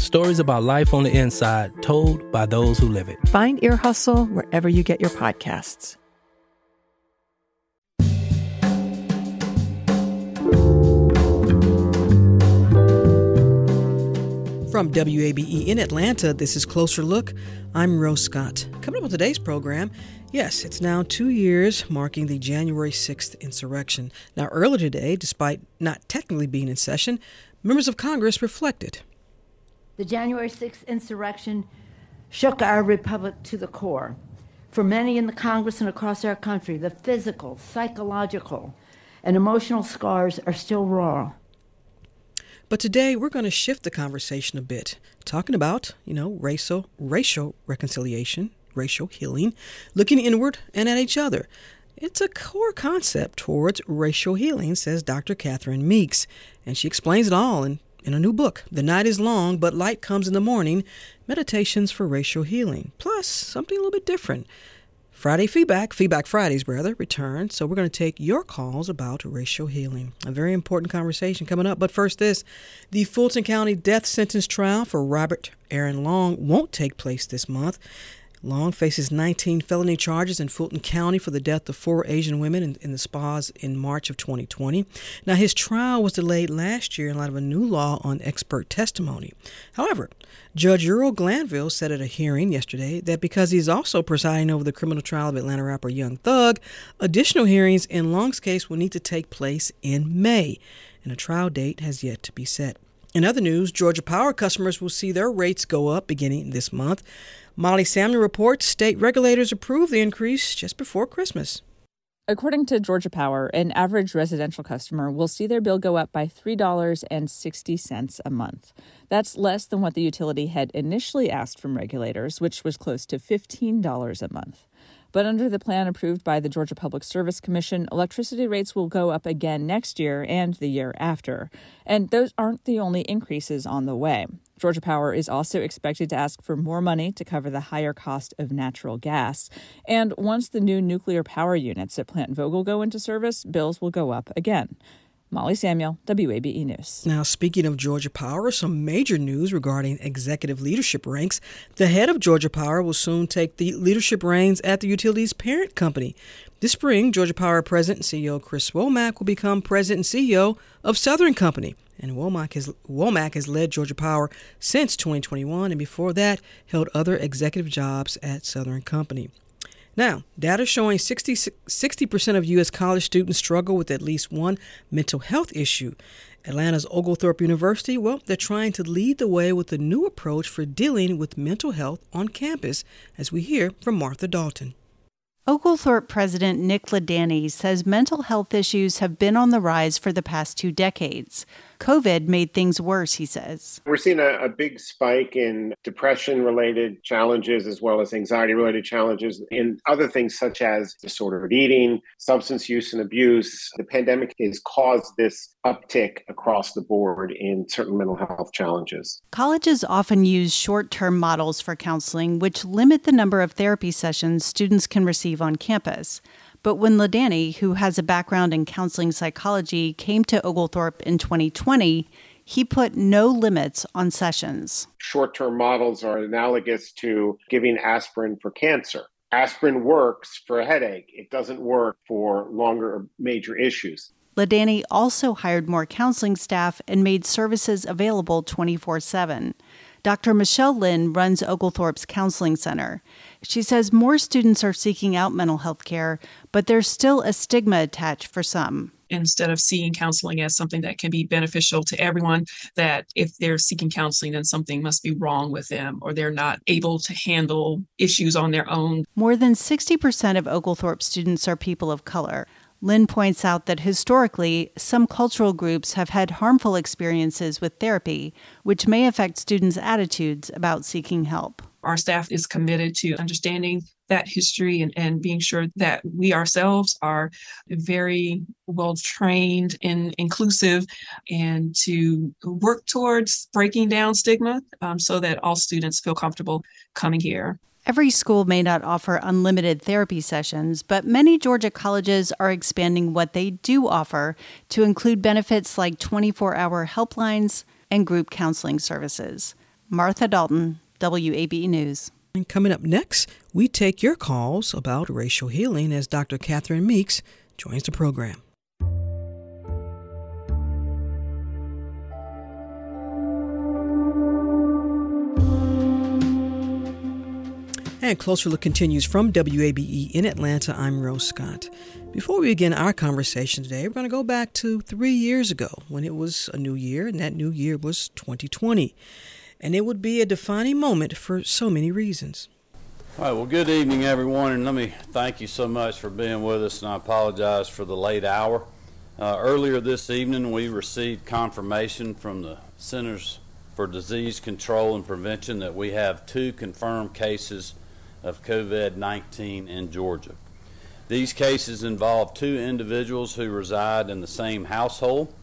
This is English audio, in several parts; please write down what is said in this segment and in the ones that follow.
stories about life on the inside told by those who live it. Find Ear Hustle wherever you get your podcasts. From WABE in Atlanta, this is Closer Look. I'm Rose Scott. Coming up on today's program, yes, it's now two years marking the January 6th insurrection. Now, earlier today, despite not technically being in session, members of Congress reflected. The January 6th insurrection shook our republic to the core. For many in the Congress and across our country, the physical, psychological, and emotional scars are still raw. But today we're going to shift the conversation a bit, talking about, you know, racial racial reconciliation, racial healing, looking inward and at each other. It's a core concept towards racial healing, says Dr. Catherine Meeks, and she explains it all in in a new book, The Night is Long, but Light Comes in the Morning Meditations for Racial Healing. Plus, something a little bit different. Friday feedback, Feedback Fridays, brother, return. So we're going to take your calls about racial healing. A very important conversation coming up. But first, this the Fulton County death sentence trial for Robert Aaron Long won't take place this month. Long faces 19 felony charges in Fulton County for the death of four Asian women in, in, the spas in March of 2020. Now, his trial was delayed last year in light of a new law on expert testimony. However, Judge Ural Glanville said at a hearing yesterday that because he's also presiding over the criminal trial of Atlanta rapper Young Thug, additional hearings in Long's case will need to take place in May, and a trial date has yet to be set. In other news, Georgia Power customers will see their rates go up beginning this month. Molly Samuel reports state regulators approved the increase just before Christmas. According to Georgia Power, an average residential customer will see their bill go up by $3.60 a month. That's less than what the utility had initially asked from regulators, which was close to $15 a month. But under the plan approved by the Georgia Public Service Commission, electricity rates will go up again next year and the year after. And those aren't the only increases on the way. Georgia Power is also expected to ask for more money to cover the higher cost of natural gas. And once the new nuclear power units at Plant Vogtle go into service, bills will go up again. Molly Samuel, WABE News. Now, speaking of Georgia Power, some major news regarding executive leadership ranks. The head of Georgia Power will soon take the leadership reins at the utility's parent company. This spring, Georgia Power President and CEO Chris Womack will become President and CEO of Southern Company. And Womack has, Womack has led Georgia Power since 2021, and before that, held other executive jobs at Southern Company. Now, data showing 60, 60% of U.S. college students struggle with at least one mental health issue. Atlanta's Oglethorpe University, well, they're trying to lead the way with a new approach for dealing with mental health on campus, as we hear from Martha Dalton. Oglethorpe President Nick Ladany says mental health issues have been on the rise for the past two decades. COVID made things worse, he says. We're seeing a, a big spike in depression related challenges as well as anxiety related challenges and other things such as disordered eating, substance use and abuse. The pandemic has caused this uptick across the board in certain mental health challenges. Colleges often use short term models for counseling, which limit the number of therapy sessions students can receive on campus. But when Ladany, who has a background in counseling psychology, came to Oglethorpe in 2020, he put no limits on sessions. Short term models are analogous to giving aspirin for cancer. Aspirin works for a headache, it doesn't work for longer major issues. Ladany also hired more counseling staff and made services available 24 7. Dr. Michelle Lynn runs Oglethorpe's Counseling Center. She says more students are seeking out mental health care, but there's still a stigma attached for some. instead of seeing counseling as something that can be beneficial to everyone, that if they're seeking counseling, then something must be wrong with them or they're not able to handle issues on their own. More than 60% of Oglethorpe students are people of color. Lynn points out that historically, some cultural groups have had harmful experiences with therapy, which may affect students' attitudes about seeking help. Our staff is committed to understanding that history and, and being sure that we ourselves are very well trained and inclusive and to work towards breaking down stigma um, so that all students feel comfortable coming here. Every school may not offer unlimited therapy sessions, but many Georgia colleges are expanding what they do offer to include benefits like 24 hour helplines and group counseling services. Martha Dalton, WABE News. And coming up next, we take your calls about racial healing as Dr. Catherine Meeks joins the program. And Closer Look continues from WABE in Atlanta. I'm Rose Scott. Before we begin our conversation today, we're going to go back to three years ago when it was a new year, and that new year was 2020 and it would be a defining moment for so many reasons. All right, well, good evening, everyone, and let me thank you so much for being with us, and I apologize for the late hour. Uh, earlier this evening, we received confirmation from the Centers for Disease Control and Prevention that we have two confirmed cases of COVID 19 in Georgia. These cases involve two individuals who reside in the same household,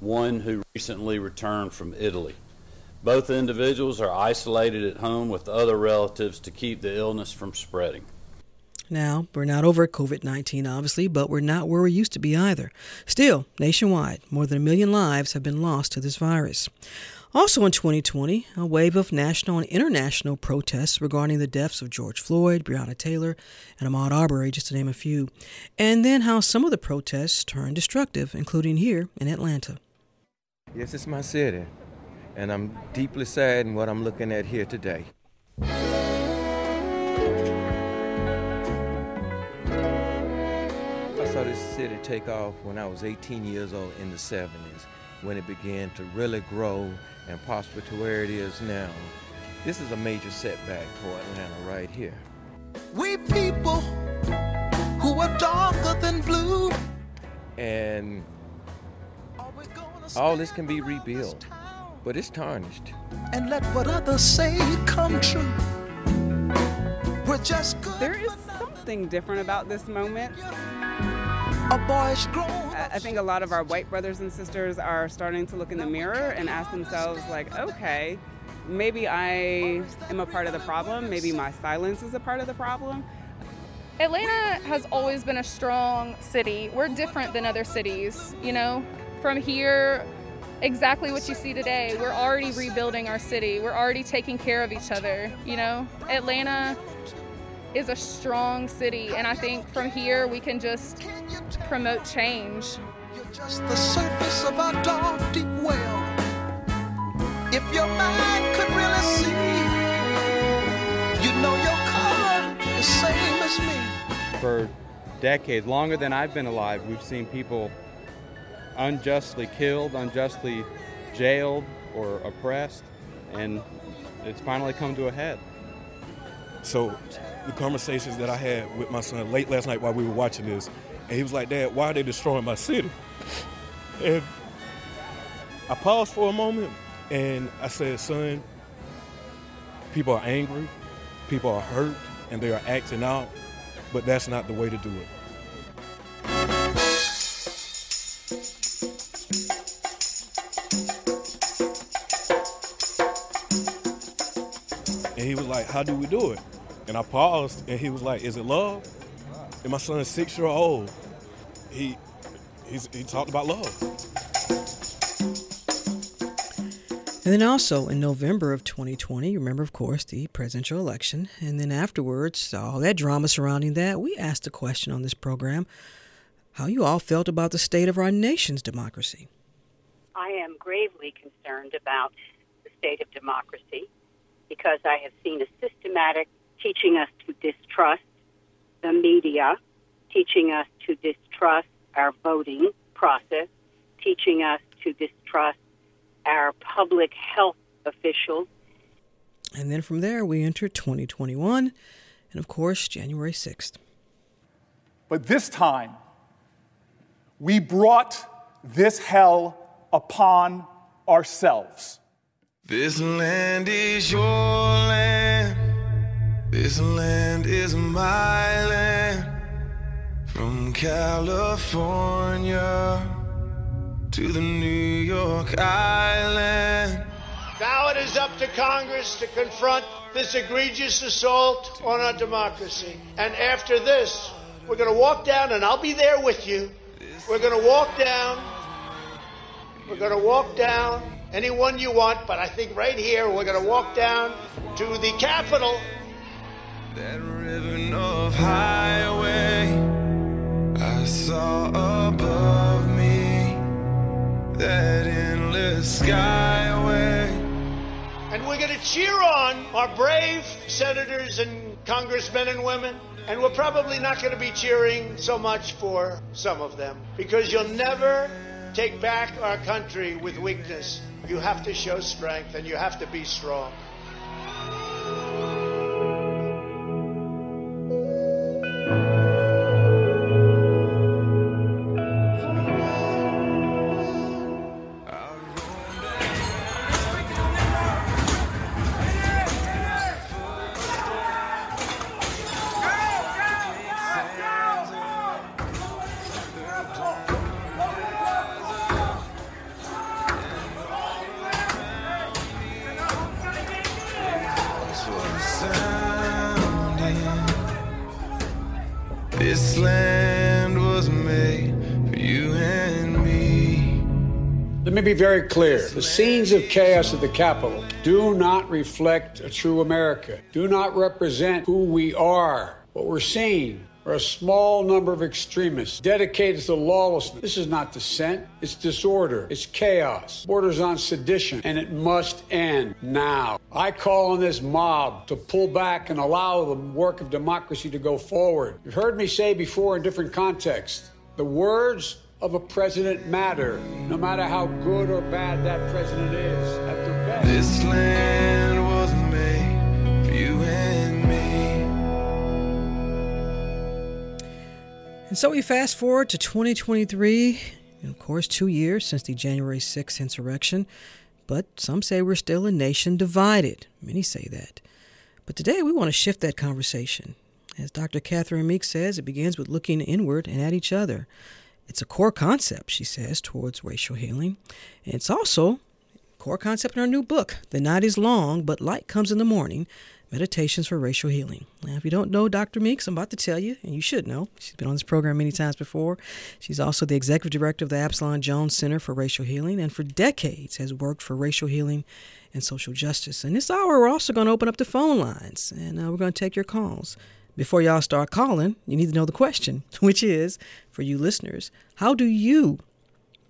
one who recently returned from Italy. Both individuals are isolated at home with other relatives to keep the illness from spreading. Now, we're not over COVID 19, obviously, but we're not where we used to be either. Still, nationwide, more than a million lives have been lost to this virus. Also in 2020, a wave of national and international protests regarding the deaths of George Floyd, Breonna Taylor, and Ahmaud Arbery, just to name a few. And then how some of the protests turned destructive, including here in Atlanta. Yes, it's my city and I'm deeply sad in what I'm looking at here today. I saw this city take off when I was 18 years old in the 70s, when it began to really grow and prosper to where it is now. This is a major setback for Atlanta right here. We people who are darker than blue. And all this can be rebuilt but it's tarnished. And let what others say come true. We're just good. There is something different about this moment. A boy's grown. I think a lot of our white brothers and sisters are starting to look in the mirror and ask themselves, like, okay, maybe I am a part of the problem. Maybe my silence is a part of the problem. Atlanta has always been a strong city. We're different than other cities, you know? From here, exactly what you see today. We're already rebuilding our city. We're already taking care of each other. You know, Atlanta is a strong city, and I think from here we can just promote change. You're just the surface of a dark, deep well. If your mind could really see, you know your color the same as me. For decades, longer than I've been alive, we've seen people unjustly killed, unjustly jailed, or oppressed, and it's finally come to a head. So, the conversations that I had with my son late last night while we were watching this, and he was like, Dad, why are they destroying my city? And I paused for a moment and I said, Son, people are angry, people are hurt, and they are acting out, but that's not the way to do it. And he was like, How do we do it? And I paused and he was like, Is it love? And my son's six year old, he he talked about love. And then also in November of 2020, you remember, of course, the presidential election. And then afterwards, all that drama surrounding that, we asked a question on this program how you all felt about the state of our nation's democracy. I am gravely concerned about the state of democracy because I have seen a systematic teaching us to distrust the media, teaching us to distrust our voting process, teaching us to distrust our public health officials. And then from there, we enter 2021, and of course, January 6th. But this time, we brought this hell upon ourselves. This land is your land. This land is my land. From California to the New York Island. Now it is up to Congress to confront this egregious assault on our democracy. And after this, we're going to walk down, and I'll be there with you. We're going to walk down. We're going to walk down anyone you want, but I think right here we're going to walk down to the Capitol. That ribbon of highway I saw above me, that endless skyway. And we're going to cheer on our brave senators and congressmen and women. And we're probably not going to be cheering so much for some of them because you'll never take back our country with weakness. You have to show strength and you have to be strong. This me be very clear. The scenes of chaos at the Capitol do not reflect a true America, do not represent who we are. What we're seeing are a small number of extremists dedicated to lawlessness. This is not dissent, it's disorder, it's chaos, borders on sedition, and it must end now. I call on this mob to pull back and allow the work of democracy to go forward. You've heard me say before in different contexts the words of a president matter, no matter how good or bad that president is. At the best. This land was made for you and me. And so we fast forward to 2023, and of course, two years since the January 6th insurrection. But some say we're still a nation divided. Many say that. But today we want to shift that conversation. As Dr. Catherine Meeks says, it begins with looking inward and at each other. It's a core concept, she says, towards racial healing. And it's also a core concept in our new book, The Night is Long, but Light Comes in the Morning Meditations for Racial Healing. Now, if you don't know Dr. Meeks, I'm about to tell you, and you should know. She's been on this program many times before. She's also the executive director of the Absalom Jones Center for Racial Healing, and for decades has worked for racial healing and social justice. And this hour, we're also going to open up the phone lines, and uh, we're going to take your calls. Before y'all start calling, you need to know the question, which is for you listeners how do you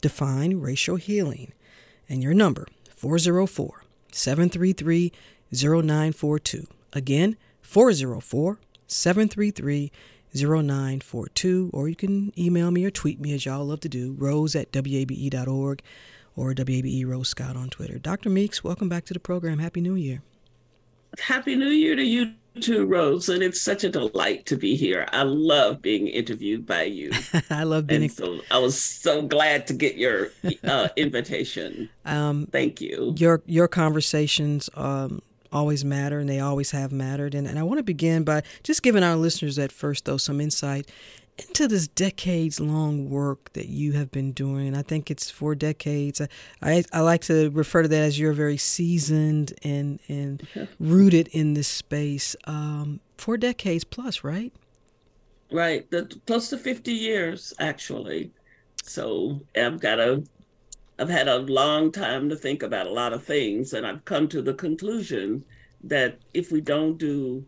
define racial healing? And your number, 404 733 0942. Again, 404 733 0942. Or you can email me or tweet me as y'all love to do, rose at wabe.org or WABE Rose Scott on Twitter. Dr. Meeks, welcome back to the program. Happy New Year. Happy New Year to you too, Rose. And it's such a delight to be here. I love being interviewed by you. I love being. And so I was so glad to get your uh, invitation. Um, Thank you. Your your conversations um, always matter, and they always have mattered. And, and I want to begin by just giving our listeners at first, though, some insight into this decades long work that you have been doing. I think it's four decades. I, I, I like to refer to that as you're very seasoned and, and rooted in this space. Um, four decades plus, right? Right. The, close to 50 years, actually. So I've got a, I've had a long time to think about a lot of things. And I've come to the conclusion that if we don't do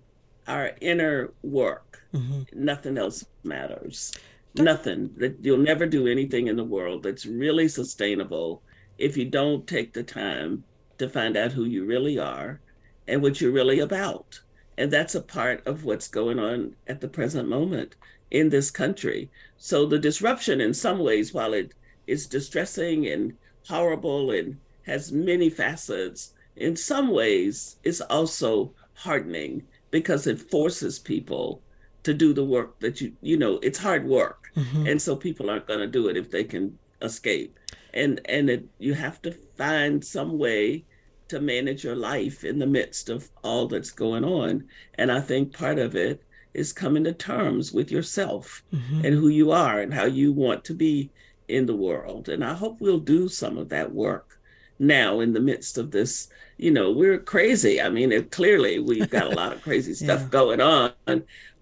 our inner work, Mm-hmm. Nothing else matters. Nothing. That you'll never do anything in the world that's really sustainable if you don't take the time to find out who you really are and what you're really about. And that's a part of what's going on at the present moment in this country. So the disruption, in some ways, while it is distressing and horrible and has many facets. In some ways, it's also hardening because it forces people to do the work that you you know it's hard work. Mm-hmm. and so people aren't going to do it if they can escape. And and it, you have to find some way to manage your life in the midst of all that's going on. And i think part of it is coming to terms with yourself Mhm. and who you are and how you want to be in the world. And i hope we'll do some of that work now in the midst of this. You know we're crazy. I mean it, clearly we've got a lot of crazy stuff Yeah. going on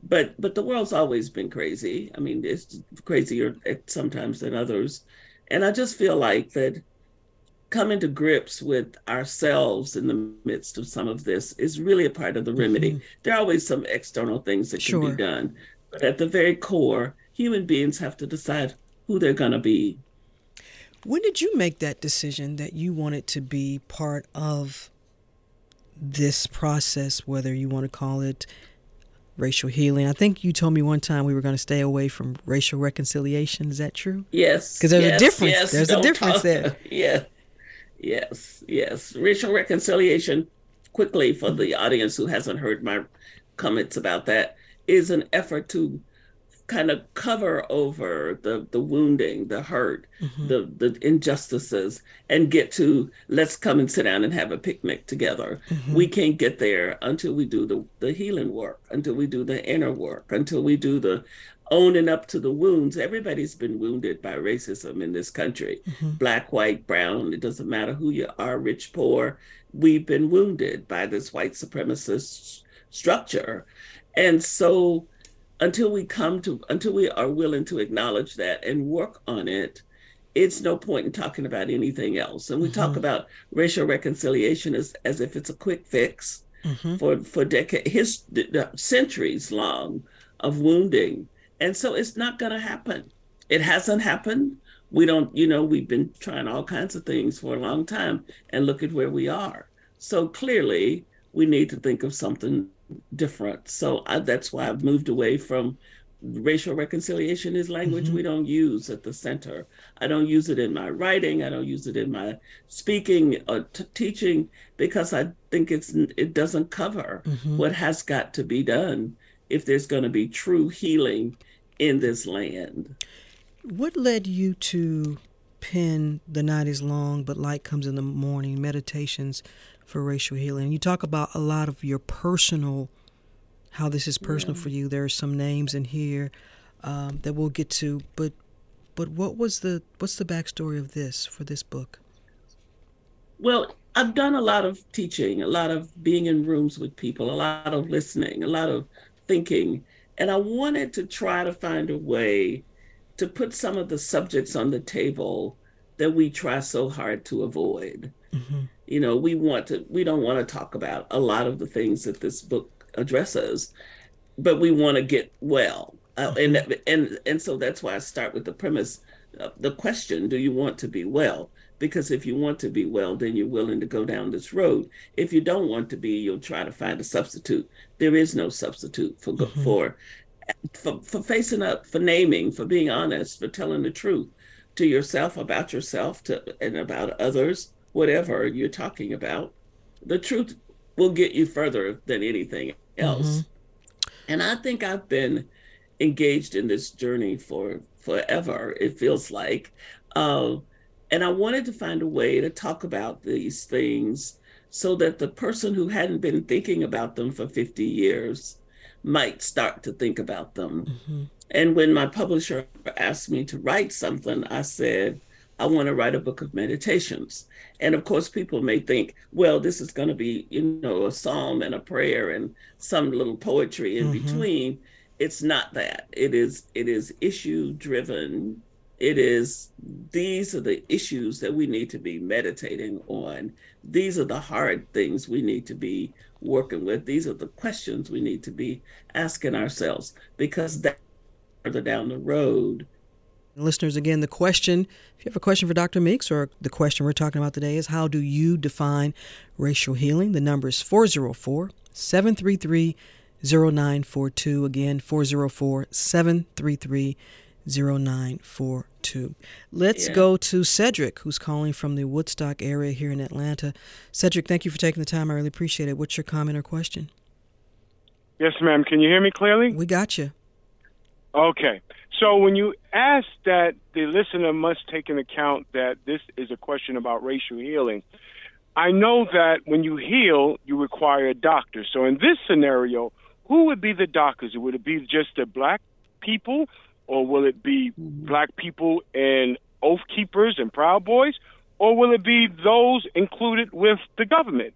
but but the world's always been crazy. I mean it's crazier sometimes than others. And i just feel like that coming to grips with ourselves in the midst of some of this is really a part of the remedy. Mm-hmm. There are always some external things that can be done but at the very core human beings have to decide who they're going to be. When did you make that decision that you wanted to be part of this process, whether you want to call it racial healing? I think you told me one time we were going to stay away from racial reconciliation. Is that true? Yes. Because there's a difference. yes, there's a difference talk- there. Yeah. Yes. Yes. Racial reconciliation, quickly for the audience who hasn't heard my comments about that, is an effort to kind of cover over the the wounding, the hurt, Mm-hmm. the the injustices, and get to let's come and sit down and have a picnic together. Mhm. We can't get there until we do the the healing work, until we do the inner work, until we do the owning up to the wounds. Everybody's been wounded by racism in this country. Black, white, brown, it doesn't matter who you are, rich, poor. We've been wounded by this white supremacist structure. And so until we come to until we are willing to acknowledge that and work on it, it's no point in talking about anything else. And we talk Mhm. about racial reconciliation as, as if it's a quick fix Mhm. for for decades, his centuries long of wounding, and so it's not going to happen. It hasn't happened. We don't, you know, we've been trying all kinds of things for a long time, and look at where we are. So clearly, we need to think of something different. So I, that's why I've moved away from racial reconciliation is language we don't use at the center. I don't use it in my writing. I don't use it in my speaking or t- teaching because I think it's it doesn't cover Mhm. what has got to be done if there's going to be true healing in this land. What led you to pen The Night is Long, but Light Comes in the Morning Meditations for Racial Healing? You talk about a lot of your personal, how this is personal Yeah. for you. There are some names in here um, that we'll get to, but but what was the what's the backstory of this for this book? Well, I've done a lot of teaching, a lot of being in rooms with people, a lot of listening, a lot of thinking. And I wanted to try to find a way to put some of the subjects on the table that we try so hard to avoid. You know, we want to, we don't want to talk about a lot of the things that this book addresses, but we want to get well. Uh, and, and, and so that's why I start with the premise, uh, the question, do you want to be well? Because if you want to be well, then you're willing to go down this road. If you don't want to be, you'll try to find a substitute. There is no substitute for go for, for for facing up, for naming, for being honest, for telling the truth to yourself about yourself, to and about others, whatever you're talking about. The truth will get you further than anything else. And I think I've been engaged in this journey for forever. It feels like. Uh, and I wanted to find a way to talk about these things so that the person who hadn't been thinking about them for 50 years might start to think about them. And when my publisher asked me to write something, I said, I want to write a book of meditations. And of course, people may think, well, this is going to be, you know, a psalm and a prayer and some little poetry in Mhm. between. It's not that. It is it is issue driven. It is these are the issues that we need to be meditating on. These are the hard things we need to be working with. These are the questions we need to be asking ourselves because that further down the road Listeners, again, the question if you have a question for Dr. Meeks or the question we're talking about today is how do you define racial healing? The number is 404 733 0942. Again, 404 733 0942. Let's Yeah. go to Cedric, who's calling from the Woodstock area here in Atlanta. Cedric, thank you for taking the time. I really appreciate it. What's your comment or question? Yes, ma'am. Can you hear me clearly? We got you. Okay. So when you ask that the listener must take into account that this is a question about racial healing, I know that when you heal, you require a doctor. So in this scenario, who would be the doctors? Would it be just the black people, or will it be mm-hmm. black people and oath keepers and proud boys, or will it be those included with the government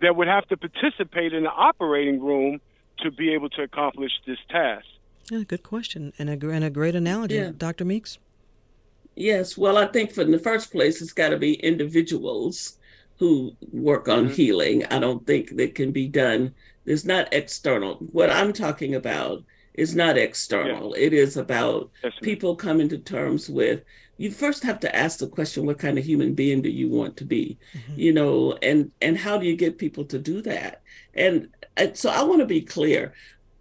that would have to participate in the operating room to be able to accomplish this task? Yeah, good question and a, and a great analogy. Yeah. Dr. Meeks? Yes, well, I think for in the first place, it's got to be individuals who work on Mhm. healing. I don't think that can be done. There's not external. What I'm talking about is not external. It is about people coming to terms with. You first have to ask the question: What kind of human being do you want to be? You know, and and how do you get people to do that? And, and so I want to be clear,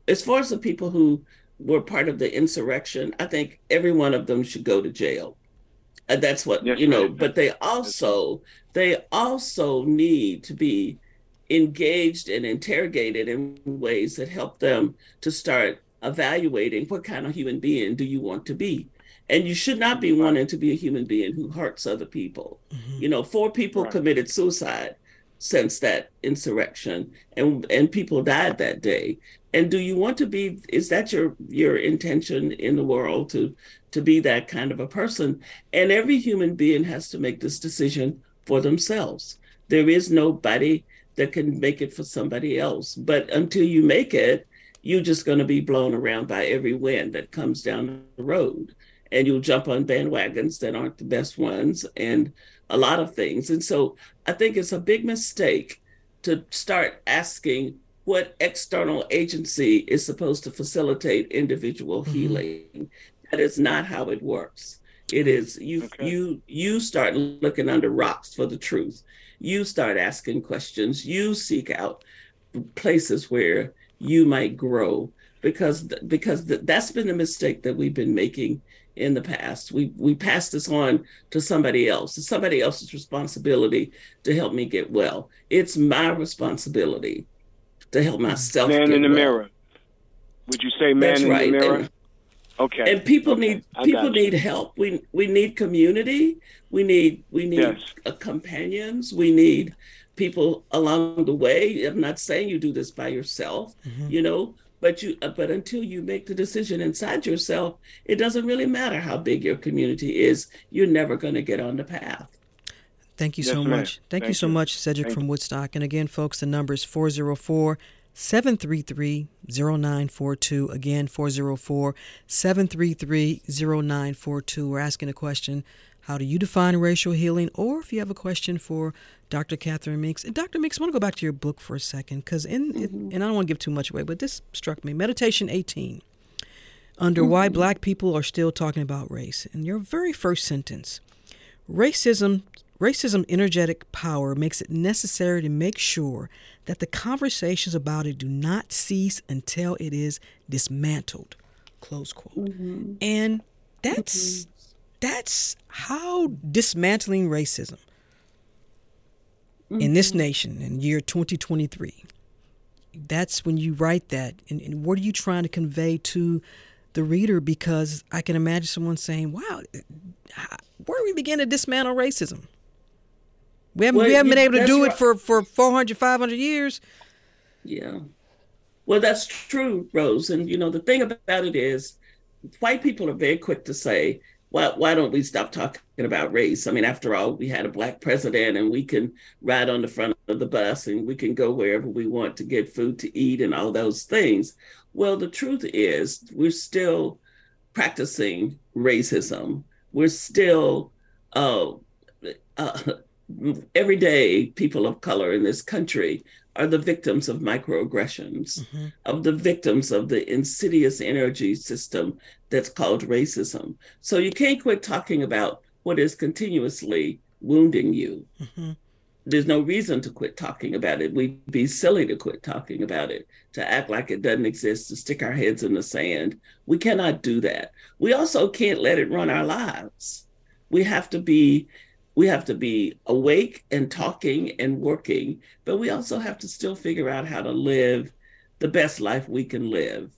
as far as the people who were part of the insurrection, I think every one of them should go to jail. Uh, that's what you know. But they also they also need to be engaged and interrogated in ways that help them to start evaluating what kind of human being do you want to be. And you should not be wanting to be a human being who hurts other people. You know, four people committed suicide since that insurrection and and people died that day. And do you want to be is that your your intention in the world to to be that kind of a person? And every human being has to make this decision for themselves. There is nobody that can make it for somebody else. But until you make it you're just going to be blown around by every wind that comes down the road. And you'll jump on bandwagons that aren't the best ones and a lot of things. And so I think it's a big mistake to start asking what external agency is supposed to facilitate individual mm-hmm. healing. That is not how it works. It is you you you start looking under rocks for the truth. You start asking questions. You seek out places where you might grow because because that's been the mistake that we've been making in the past. We we pass this on to somebody else. It's somebody else's responsibility to help me get well. It's my responsibility to help myself. Man get in the well. mirror. Would you say man That's in right. the mirror? And- okay. And people Okay. need I people need help. We we need community. We need we need Yes. uh, companions. We need people along the way. I'm not saying you do this by yourself, Mm-hmm. you know, but you uh, but until you make the decision inside yourself, it doesn't really matter how big your community is. You're never going to get on the path. Thank you Yes, so ma'am. much. Thank, you so you. much, Cedric Thank from. Woodstock. And again, folks, the number is 404 733 0942. Again, 404 733 0942. We're asking a question How do you define racial healing? Or if you have a question for Dr. Catherine Meeks. And Dr. Meeks, I want to go back to your book for a second because, in, it- mm-hmm. and I don't want to give too much away, but this struck me. Meditation 18 under why mm-hmm. black people are still talking about race. In your very first sentence, racism racism energetic power makes it necessary to make sure that the conversations about it do not cease until it is dismantled. Close quote. Mm-hmm. And that's that's how dismantling racism in this mm-hmm. nation in year 2023 that's when you write that. And, and what are you trying to convey to the reader? Because i can imagine someone saying wow where do we begin to dismantle racism? We haven't, Well, we haven't been able to do it for, for 400 500 years. Yeah. Well, that's true, Rose. And you know, the thing about it is, white people are very quick to say, "Why, why don't we stop talking about race?" I mean, after all, we had a black president, and we can ride on the front of the bus, and we can go wherever we want to get food to eat, and all those things. Well, the truth is, we're still practicing racism. We're still uh, uh, every day people of color in this country are the victims of microaggressions, mm-hmm. of the victims of the insidious energy system that's called racism. So you can't quit talking about what is continuously wounding you. Mm-hmm. there's no reason to quit talking about it. We'd be silly to quit talking about it, to act like it doesn't exist, to stick our heads in the sand. We cannot do that. We also can't let it run our lives. We have to be we have to be awake and talking and working, but we also have to still figure out how to live the best life we can live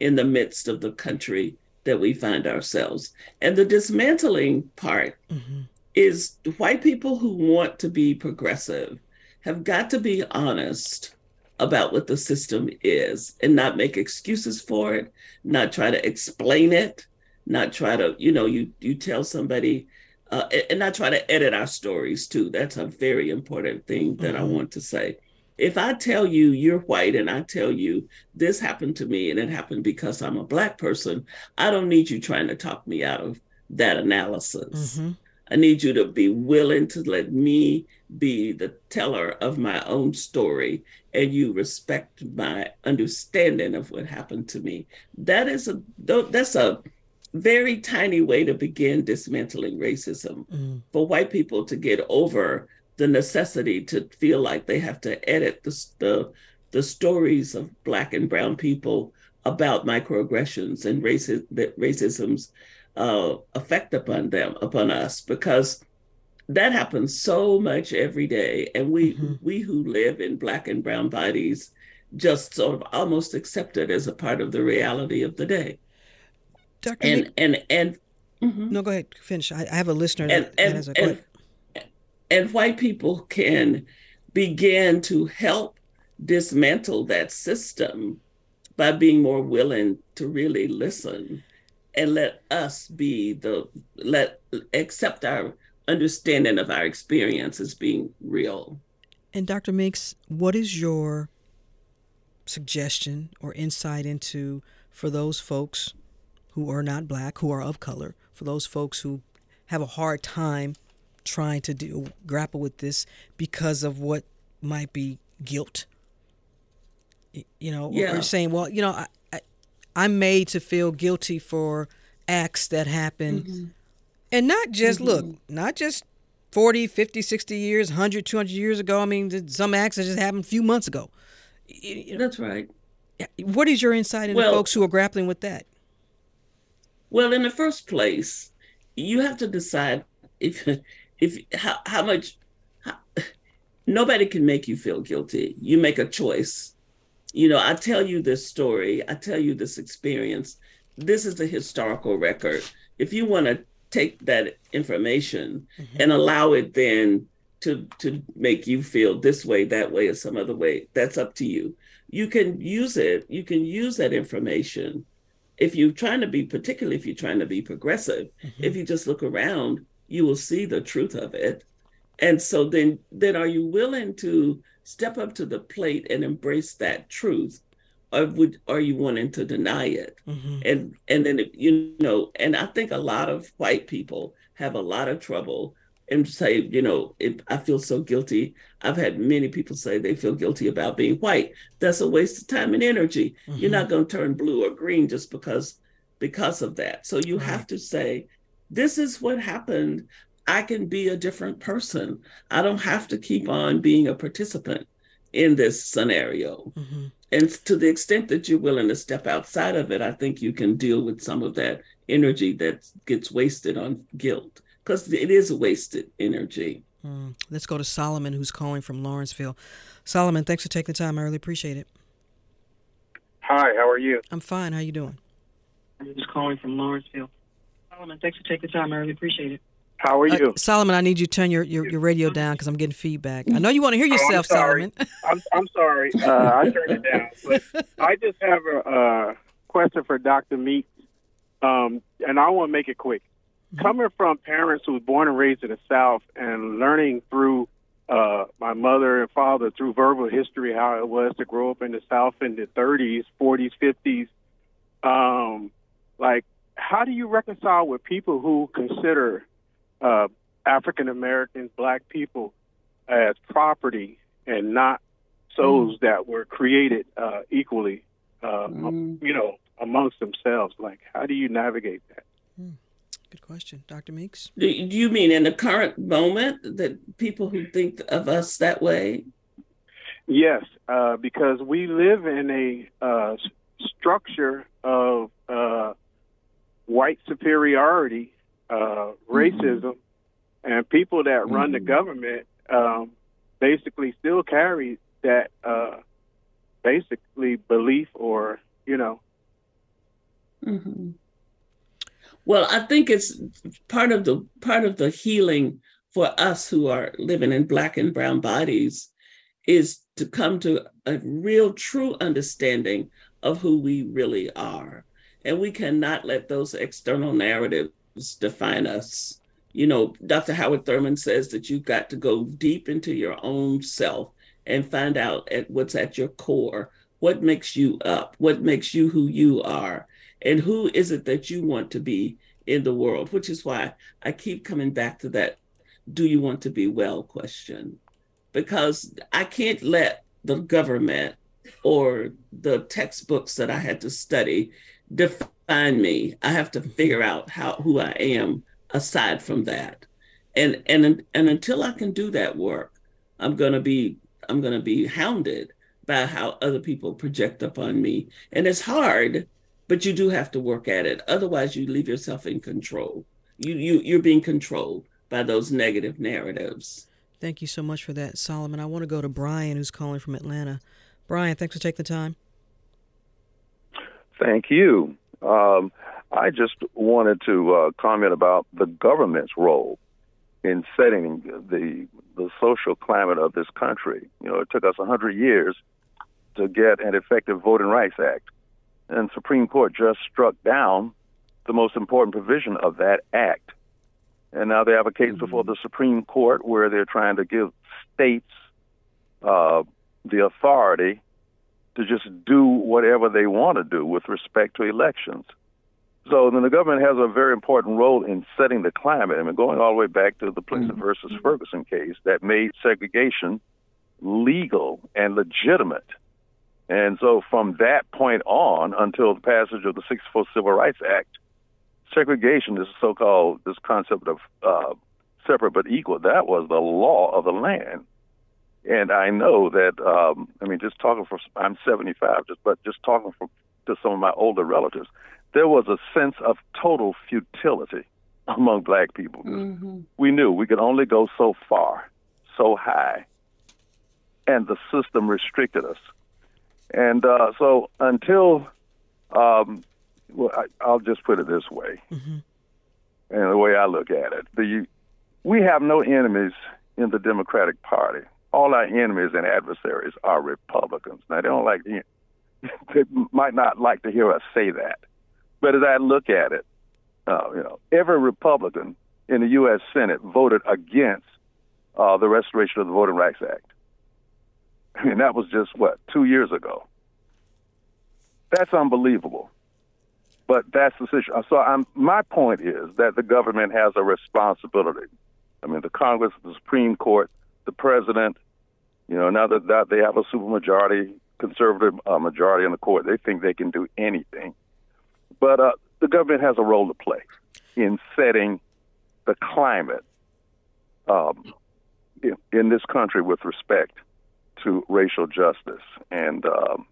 in the midst of the country that we find ourselves. And the dismantling part mm-hmm is white people who want to be progressive have got to be honest about what the system is and not make excuses for it, not try to explain it, not try to, you know, you you tell somebody uh, and I try to edit our stories too. That's a very important thing that mm-hmm. I want to say. If I tell you you're white and I tell you this happened to me and it happened because I'm a black person, I don't need you trying to talk me out of that analysis. Mm-hmm. I need you to be willing to let me be the teller of my own story and you respect my understanding of what happened to me. That is a that's a very tiny way to begin dismantling racism mm. for white people to get over the necessity to feel like they have to edit the, the, the stories of black and brown people about microaggressions and racism, racism's uh, effect upon them, upon us, because that happens so much every day, and we mm-hmm. we who live in black and brown bodies just sort of almost accept it as a part of the reality of the day. Dr. And Nick, and and mm-hmm. no, go ahead, finish. I, I have a listener and, that, and, that has a and, and white people can begin to help dismantle that system by being more willing to really listen and let us be the let accept our understanding of our experience as being real. And Dr. Meeks, what is your suggestion or insight into for those folks who are not black, who are of color, for those folks who have a hard time trying to do grapple with this because of what might be guilt? You know, yeah. or saying, well, you know, I, I'm made to feel guilty for acts that happen. Mm-hmm. And not just, mm-hmm. look, not just 40, 50, 60 years, 100, 200 years ago. I mean, some acts that just happened a few months ago. You know, That's right. What is your insight into well, folks who are grappling with that? Well, in the first place, you have to decide if if how, how much how, nobody can make you feel guilty. You make a choice you know, I tell you this story, I tell you this experience. This is the historical record. If you want to take that information mm-hmm. and allow it then to to make you feel this way, that way, or some other way, that's up to you. You can use it. You can use that information if you're trying to be, particularly if you're trying to be progressive. Mm-hmm. If you just look around, you will see the truth of it. And so then, then are you willing to step up to the plate and embrace that truth or would are you wanting to deny it mm-hmm. and and then you know and i think a lot of white people have a lot of trouble and say you know if i feel so guilty i've had many people say they feel guilty about being white that's a waste of time and energy mm-hmm. you're not going to turn blue or green just because because of that so you right. have to say this is what happened I can be a different person. I don't have to keep on being a participant in this scenario. Mm-hmm. And to the extent that you're willing to step outside of it, I think you can deal with some of that energy that gets wasted on guilt because it is wasted energy. Mm. Let's go to Solomon, who's calling from Lawrenceville. Solomon, thanks for taking the time. I really appreciate it. Hi, how are you? I'm fine. How you doing? I'm just calling from Lawrenceville. Solomon, thanks for taking the time. I really appreciate it. How are you? Uh, Solomon, I need you to turn your, your, your radio down because I'm getting feedback. I know you want to hear yourself, oh, I'm Solomon. I'm, I'm sorry. Uh, I turned it down. But I just have a uh, question for Dr. Meek, um, and I want to make it quick. Mm-hmm. Coming from parents who were born and raised in the South and learning through uh, my mother and father through verbal history how it was to grow up in the South in the 30s, 40s, 50s, um, like, how do you reconcile with people who consider uh, African Americans, black people as property and not souls mm. that were created uh, equally, uh, mm. you know, amongst themselves. Like, how do you navigate that? Mm. Good question. Dr. Meeks? Do, do you mean in the current moment that people who think of us that way? Yes, uh, because we live in a uh, structure of uh, white superiority, uh, racism, mm-hmm. and people that mm-hmm. run the mm-hmm. government um, basically still carry that uh, basically belief or, you know. Mm-hmm. Well, I think it's part of the part of the healing for us who are living in black and brown bodies is to come to a real true understanding of who we really are. And we cannot let those external narratives define us. You know, Dr. Howard Thurman says that you've got to go deep into your own self and find out at what's at your core, what makes you up, what makes you who you are, and who is it that you want to be in the world, which is why I keep coming back to that do you want to be well question because I can't let the government or the textbooks that I had to study define me. I have to figure out how who I am aside from that. And and and until I can do that work, I'm gonna be I'm gonna be hounded by how other people project upon me. And it's hard, but you do have to work at it. Otherwise you leave yourself in control. You you you're being controlled by those negative narratives. Thank you so much for that, Solomon. I want to go to Brian, who's calling from Atlanta. Brian, thanks for taking the time. Thank you. Um, I just wanted to uh, comment about the government's role in setting the the social climate of this country. You know, it took us 100 years to get an effective Voting Rights Act, and Supreme Court just struck down the most important provision of that act. And now they have a case mm-hmm. before the Supreme Court where they're trying to give states uh, the authority to just do whatever they want to do with respect to elections. So then the government has a very important role in setting the climate. I mean, going all the way back to the Plessy mm-hmm. versus Ferguson case that made segregation legal and legitimate. And so from that point on until the passage of the 64 Civil Rights Act, segregation, this so-called this concept of uh, separate but equal, that was the law of the land. And I know that um, I mean, just talking for I'm 75, just but just talking for, to some of my older relatives, there was a sense of total futility among black people. Mm-hmm. We knew we could only go so far, so high, and the system restricted us. And uh, so until um, well, I, will just put it this way, mm-hmm. and the way I look at it, the we have no enemies in the Democratic Party. All our enemies and adversaries are Republicans. Now they don't like they might not like to hear us say that, but as I look at it, uh, you know, every Republican in the U.S. Senate voted against uh, the restoration of the Voting Rights Act. Mean, that was just what two years ago. That's unbelievable. But that's the situation. So I'm, my point is that the government has a responsibility. I mean, the Congress, the Supreme Court, the president, you know, now that, that they have a supermajority, conservative uh, majority in the court, they think they can do anything. But uh, the government has a role to play in setting the climate um, in, in, this country with respect to racial justice. And um,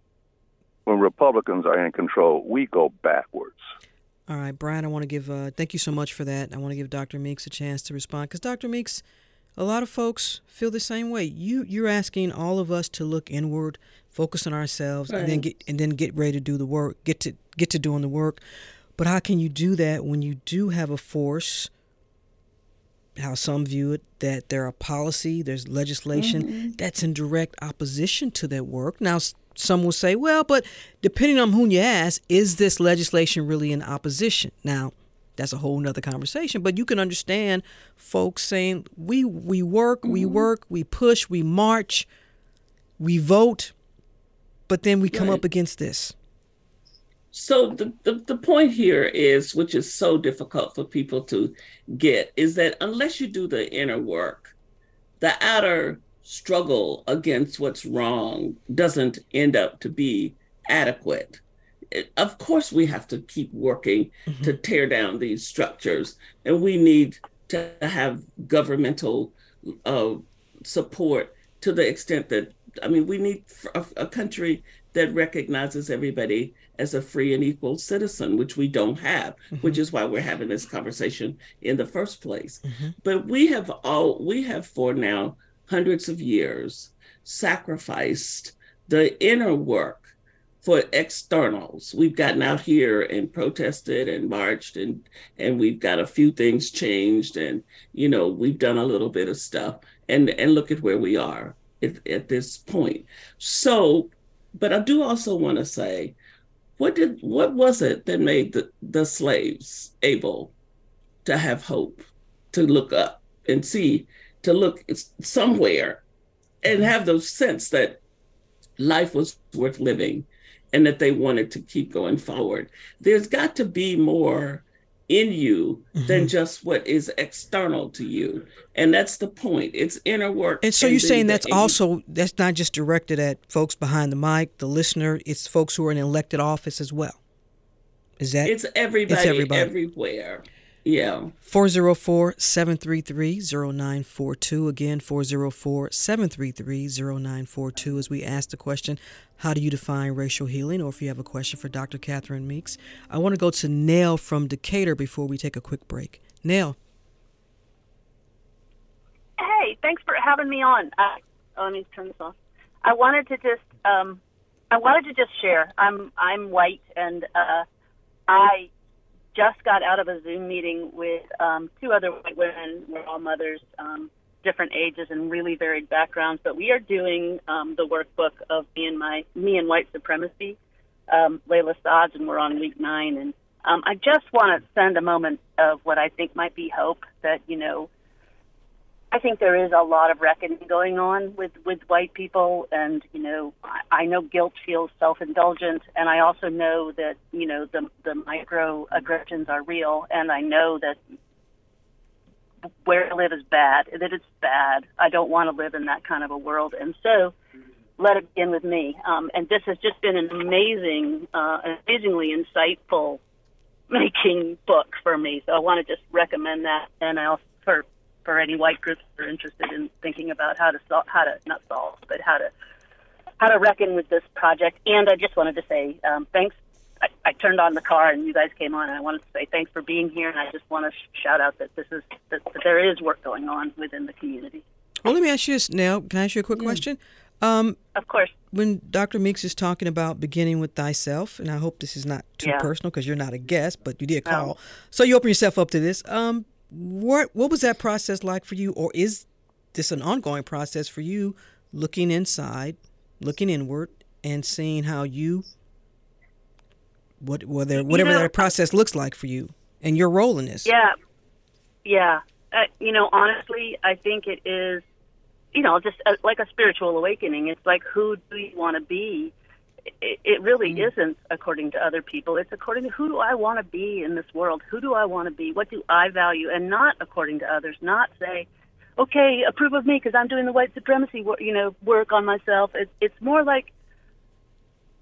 when Republicans are in control, we go backwards. All right, Brian, I want to give, uh, thank you so much for that. I want to give Dr. Meeks a chance to respond because Dr. Meeks, a lot of folks feel the same way. You, you're asking all of us to look inward, focus on ourselves, right. and then get, and then get ready to do the work, get to, get to doing the work. But how can you do that when you do have a force? How some view it that there are policy, there's legislation mm-hmm. that's in direct opposition to that work. Now, some will say, well, but depending on whom you ask, is this legislation really in opposition? Now, that's a whole nother conversation. But you can understand folks saying we we work, mm-hmm. we work, we push, we march, we vote, but then we come right. up against this. So the, the, the point here is, which is so difficult for people to get, is that unless you do the inner work, the outer struggle against what's wrong doesn't end up to be adequate. of course we have to keep working mm-hmm. to tear down these structures and we need to have governmental uh, support to the extent that i mean we need a, a, country that recognizes everybody as a free and equal citizen which we don't have mm-hmm. which is why we're having this conversation in the first place mm-hmm. but we have all we have for now hundreds of years sacrificed the inner work for externals. We've gotten out here and protested and marched and and we've got a few things changed and you know we've done a little bit of stuff and and look at where we are at, at this point. So, but I do also want to say, what did what was it that made the, the slaves able to have hope, to look up and see, to look somewhere and have the sense that life was worth living and that they wanted to keep going forward. There's got to be more in you mm-hmm. than just what is external to you. And that's the point. It's inner work. And so you're saying that's also that's not just directed at folks behind the mic, the listener, it's folks who are in elected office as well. Is that It's everybody, it's everybody. everywhere. Yeah. 404 733 0942. Again, 404 733 0942 as we ask the question How do you define racial healing? Or if you have a question for Dr. Catherine Meeks. I want to go to Nell from Decatur before we take a quick break. Nell. Hey, thanks for having me on. Uh, oh, let me turn this off. I wanted to just. Um, I wanted to just share. I'm I'm white and uh, I just got out of a Zoom meeting with um, two other white women. We're all mothers, um, different ages and really varied backgrounds. But we are doing um, the workbook of me and my me and white supremacy, um, Layla Saad's, and we're on week nine. And um, I just want to send a moment of what I think might be hope that you know I think there is a lot of reckoning going on with with white people, and you know, I, I know guilt feels self-indulgent, and I also know that you know the the microaggressions are real, and I know that where I live is bad, that it's bad. I don't want to live in that kind of a world, and so let it begin with me. Um, and this has just been an amazing, uh, amazingly insightful making book for me. So I want to just recommend that, and I also for for any white groups that are interested in thinking about how to solve, how to not solve, but how to how to reckon with this project. And I just wanted to say um, thanks. I, I turned on the car and you guys came on, and I wanted to say thanks for being here. And I just want to sh- shout out that this is that, that, there is work going on within the community. Well, let me ask you this now. Can I ask you a quick mm. question? Um, of course. When Dr. Meeks is talking about beginning with thyself, and I hope this is not too yeah. personal because you're not a guest, but you did call, so you open yourself up to this. Um, what what was that process like for you, or is this an ongoing process for you, looking inside, looking inward, and seeing how you what whether whatever you know, that process looks like for you and your role in this? Yeah, yeah. Uh, you know, honestly, I think it is. You know, just a, like a spiritual awakening. It's like, who do you want to be? It, it really mm. isn't according to other people. It's according to who do I want to be in this world? Who do I want to be? What do I value? And not according to others. Not say, okay, approve of me because I'm doing the white supremacy, work, you know, work on myself. It, it's more like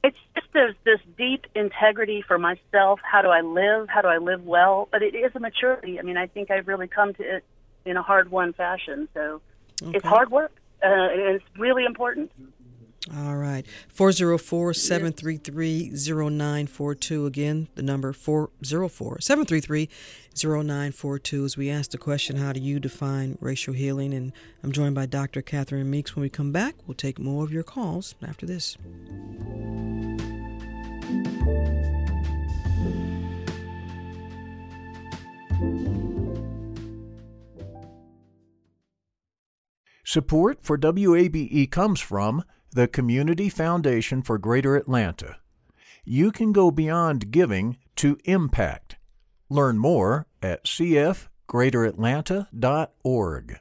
it's just there's this deep integrity for myself. How do I live? How do I live well? But it is a maturity. I mean, I think I've really come to it in a hard-won fashion. So okay. it's hard work, uh, and it's really important. All right. 404 733 0942. Again, the number 404 733 0942. As we ask the question, How do you define racial healing? And I'm joined by Dr. Catherine Meeks. When we come back, we'll take more of your calls after this. Support for WABE comes from the Community Foundation for Greater Atlanta. You can go beyond giving to impact. Learn more at cfgreateratlanta.org.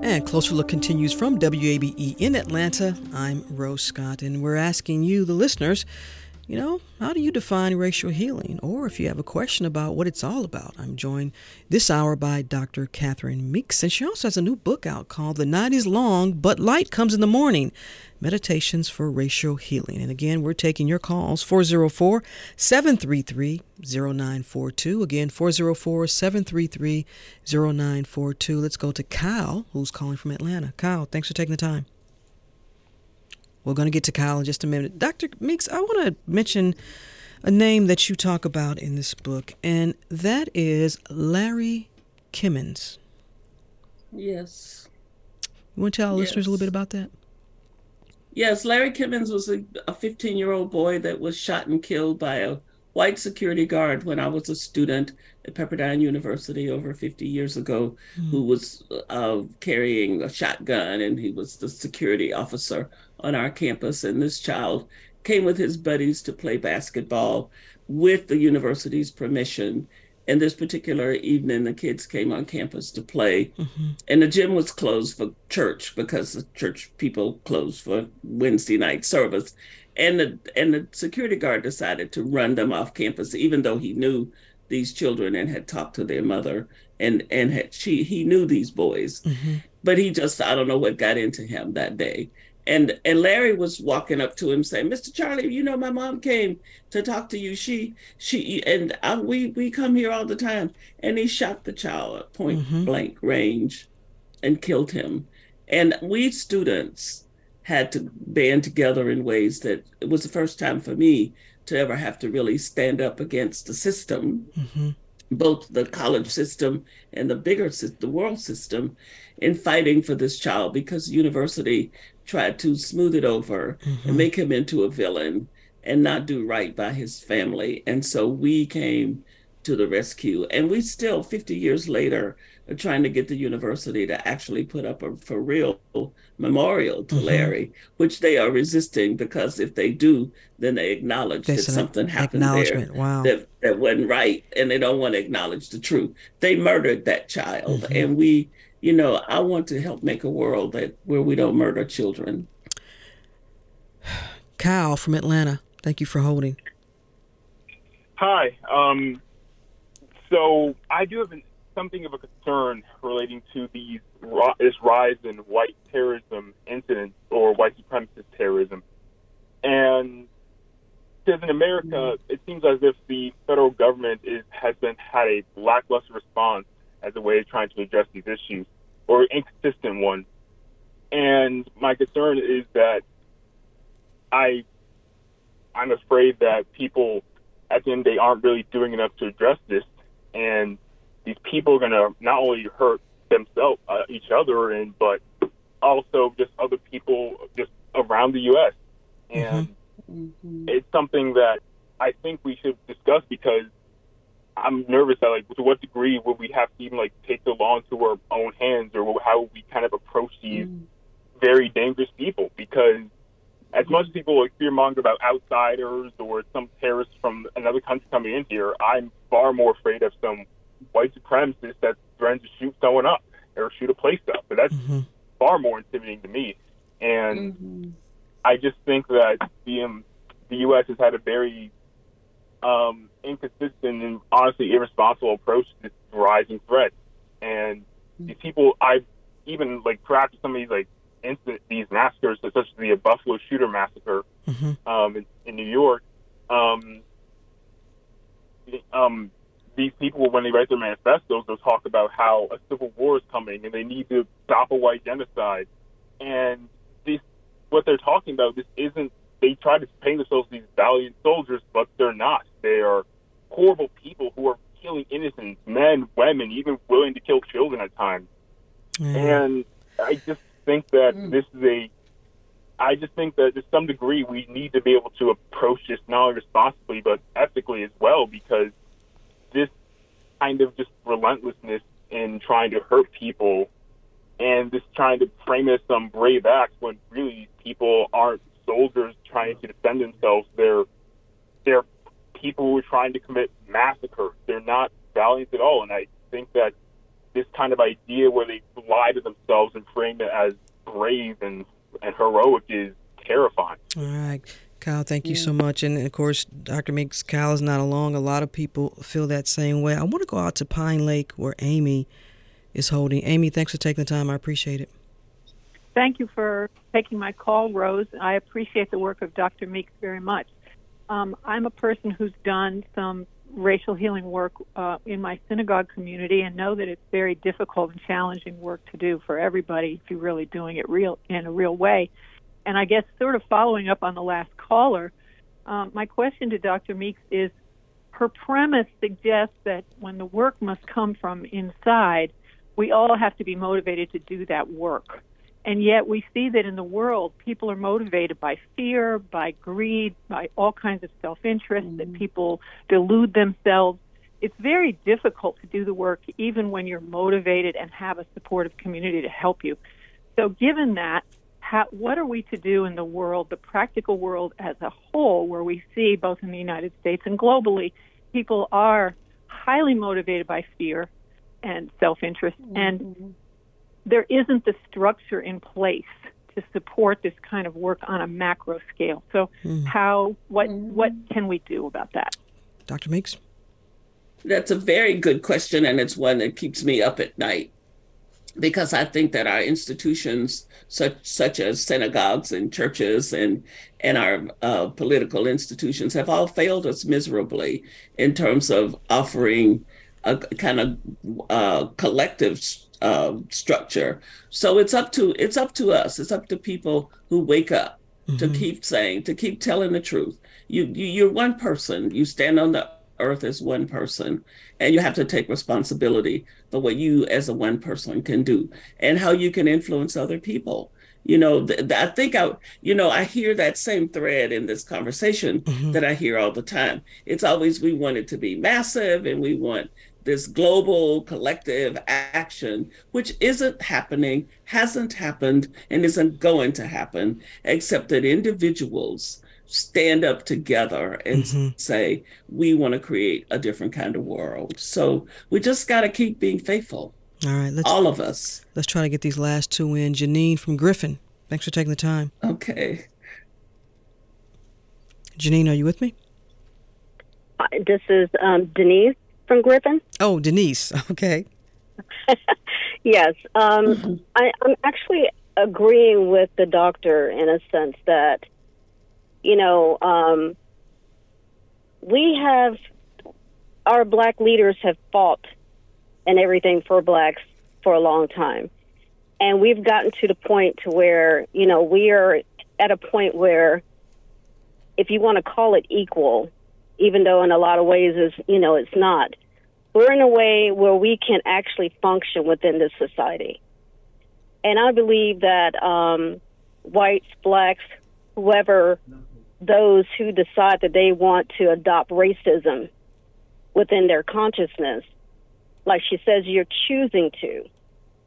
And Closer Look continues from WABE in Atlanta. I'm Rose Scott, and we're asking you, the listeners, you know, how do you define racial healing? Or if you have a question about what it's all about, I'm joined this hour by Dr. Catherine Meeks, and she also has a new book out called The Night is Long, But Light Comes in the Morning Meditations for Racial Healing. And again, we're taking your calls 404 733 0942. Again, 404 733 0942. Let's go to Kyle, who's calling from Atlanta. Kyle, thanks for taking the time. We're going to get to Kyle in just a minute. Dr. Meeks, I want to mention a name that you talk about in this book, and that is Larry Kimmons. Yes. You want to tell our Yes. listeners a little bit about that? Yes, Larry Kimmons was a 15 year old boy that was shot and killed by a white security guard when I was a student at Pepperdine University over 50 years ago, who was uh, carrying a shotgun and he was the security officer on our campus. And this child came with his buddies to play basketball with the university's permission. And this particular evening, the kids came on campus to play mm-hmm. and the gym was closed for church because the church people closed for Wednesday night service. And the and the security guard decided to run them off campus, even though he knew these children and had talked to their mother and and had she he knew these boys, mm-hmm. but he just I don't know what got into him that day. And and Larry was walking up to him saying, "Mr. Charlie, you know my mom came to talk to you. She she and I, we we come here all the time." And he shot the child at point mm-hmm. blank range and killed him. And we students had to band together in ways that it was the first time for me to ever have to really stand up against the system mm-hmm. both the college system and the bigger the world system in fighting for this child because the university tried to smooth it over and make him into a villain and not do right by his family and so we came to the rescue and we still 50 years later are trying to get the university to actually put up a for real memorial to Mhm. larry which they are resisting because if they do then they acknowledge There's that something happened there. Wow. that that wasn't right and they don't want to acknowledge the truth they murdered that child Mhm. and we you know i want to help make a world that where we don't murder children Kyle from Atlanta, thank you for holding. Hi. Um, so I do have an, something of a concern relating to these ri- this rise in white terrorism incidents or white supremacist terrorism, and because in America it seems as if the federal government is has been had a lackluster response as a way of trying to address these issues or inconsistent one. And my concern is that I I'm afraid that people at the end they aren't really doing enough to address this, and these people are going to not only hurt themselves, uh, each other, and but also just other people just around the U.S. And it's something that I think we should discuss because I'm nervous that like to what degree would we have to even like take the law into our own hands, or how would we kind of approach these mm. very dangerous people because as much as people like fearmonger about outsiders or some terrorists from another country coming in here, I'm far more afraid of some white supremacists that threaten to shoot someone up or shoot a place up. But that's mm-hmm. far more intimidating to me. And mm-hmm. I just think that the um, the U.S. has had a very um, inconsistent and honestly irresponsible approach to this rising threat. And these people, I've even like tracked some of these like incident, these massacres, such as the Buffalo shooter massacre um, in, in New York. Um, um, these people, when they write their manifestos, they'll talk about how a civil war is coming and they need to stop a white genocide. And this, what they're talking about, this isn't. They try to paint themselves as these valiant soldiers, but they're not. They are horrible people who are killing innocents, men, women, even willing to kill children at times. And I just think that hmm. this is a. I just think that to some degree we need to be able to approach this not only responsibly but ethically as well, because this kind of just relentlessness in trying to hurt people and just trying to frame it as some brave acts when really people aren't soldiers trying to defend themselves. They're they're people who are trying to commit massacre. They're not valiant at all. And I think that this kind of idea where they lie to themselves and frame it as brave and and heroic is terrifying. All right. Kyle, thank you so much. And of course, Dr. Meeks, Kyle is not alone. A lot of people feel that same way. I want to go out to Pine Lake where Amy is holding. Amy, thanks for taking the time. I appreciate it. Thank you for taking my call, Rose. I appreciate the work of Dr. Meeks very much. Um, I'm a person who's done some racial healing work uh, in my synagogue community and know that it's very difficult and challenging work to do for everybody if you're really doing it real in a real way. And I guess sort of following up on the last caller, um, my question to Dr. Meeks is her premise suggests that when the work must come from inside, we all have to be motivated to do that work. And yet we see that in the world, people are motivated by fear, by greed, by all kinds of self interest, mm-hmm. that people delude themselves. It's very difficult to do the work even when you're motivated and have a supportive community to help you. So, given that, how, what are we to do in the world, the practical world as a whole, where we see both in the United States and globally, people are highly motivated by fear and self interest, mm-hmm. and there isn't the structure in place to support this kind of work on a macro scale. So, mm. how what what can we do about that? Dr. Meeks? That's a very good question, and it's one that keeps me up at night because I think that our institutions, such such as synagogues and churches and and our uh, political institutions, have all failed us miserably in terms of offering a kind of uh, collective uh, structure. So it's up to it's up to us. It's up to people who wake up mm-hmm. to keep saying, to keep telling the truth. You, you you're one person. You stand on the earth as one person and you have to take responsibility for what you as a one person can do and how you can influence other people you know th- th- i think i you know i hear that same thread in this conversation mm-hmm. that i hear all the time it's always we want it to be massive and we want this global collective action, which isn't happening, hasn't happened, and isn't going to happen, except that individuals stand up together and mm-hmm. say, we want to create a different kind of world. So we just got to keep being faithful. All right. Let's, all of us. Let's try to get these last two in. Janine from Griffin, thanks for taking the time. Okay. Janine, are you with me? This is um, Denise from Griffin. Oh, Denise. Okay. yes. Um, mm-hmm. I, I'm actually agreeing with the doctor in a sense that, you know, um, we have, our black leaders have fought and everything for blacks for a long time. And we've gotten to the point to where, you know, we are at a point where if you want to call it equal, even though in a lot of ways is you know it's not. We're in a way where we can actually function within this society, and I believe that um, whites, blacks, whoever, those who decide that they want to adopt racism within their consciousness, like she says, you're choosing to,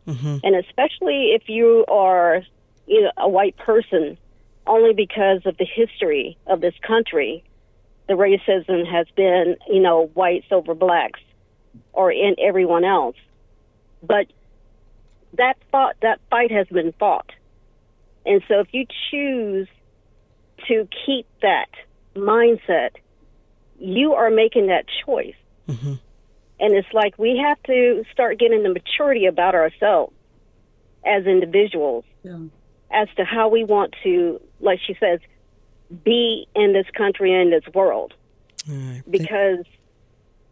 mm-hmm. and especially if you are you know, a white person, only because of the history of this country the racism has been, you know, whites over blacks or in everyone else. But that fought, that fight has been fought. And so if you choose to keep that mindset, you are making that choice. Mm-hmm. And it's like we have to start getting the maturity about ourselves as individuals yeah. as to how we want to, like she says, be in this country and this world. Right. Because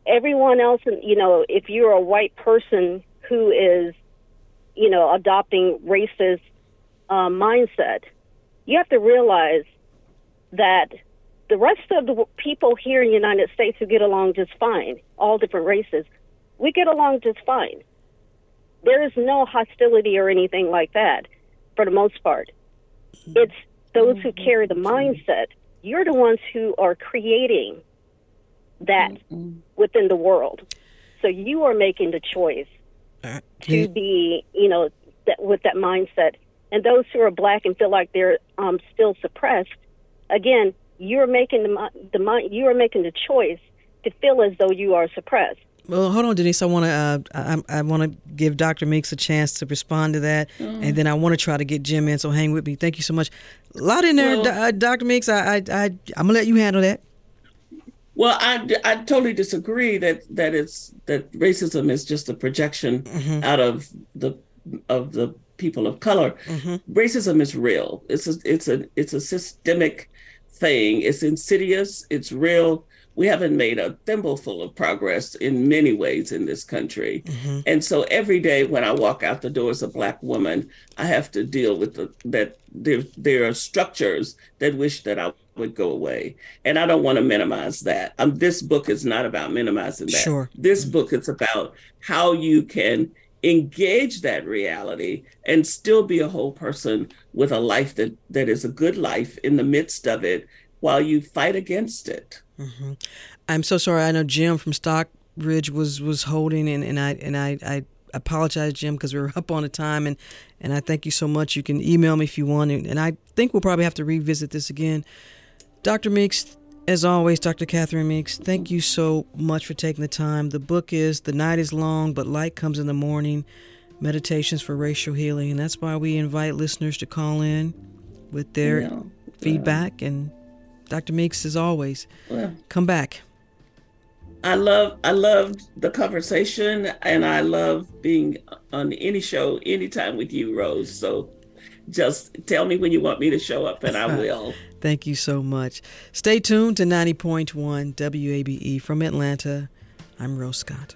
everyone else, you know, if you're a white person who is, you know, adopting racist uh, mindset, you have to realize that the rest of the people here in the United States who get along just fine, all different races, we get along just fine. There is no hostility or anything like that for the most part. It's those who carry the mindset, you're the ones who are creating that mm-hmm. within the world. So you are making the choice uh, to be, you know, that, with that mindset. And those who are black and feel like they're um, still suppressed, again, you're making the the mind you are making the choice to feel as though you are suppressed. Well, hold on, Denise. I want to uh, I, I want to give Dr. Meeks a chance to respond to that, Mm. and then I want to try to get Jim in. So hang with me. Thank you so much. A lot in there, Well- Do- uh, Dr. Meeks. I, I I I'm gonna let you handle that. Well, I, I totally disagree that that it's that racism is just a projection Mm-hmm. out of the of the people of color. Racism is real. It's a it's a it's a systemic thing. It's insidious. It's real. We haven't made a thimbleful of progress in many ways in this country. And so every day when I walk out the door as a black woman, I have to deal with the, that there, there are structures that wish that I would go away. And I don't want to minimize that. Um, this book is not about minimizing that. Sure. This book is about how you can engage that reality and still be a whole person with a life that, that is a good life in the midst of it while you fight against it. hmm I'm so sorry. I know Jim from Stockbridge was was holding, and, and I and I, I apologize, Jim, because we were up on the time, and and I thank you so much. You can email me if you want, and, and I think we'll probably have to revisit this again. Dr. Meeks, as always, Dr. Catherine Meeks, thank you so much for taking the time. The book is The Night is Long, but Light Comes in the Morning Meditations for Racial Healing. And that's why we invite listeners to call in with their Yeah, feedback. And Dr. Meeks, as always, Well, come back. I love I loved the conversation and I love being on any show anytime with you, Rose. So just tell me when you want me to show up and I will. Thank you so much. Stay tuned to 90.1 WABE from Atlanta. I'm Rose Scott.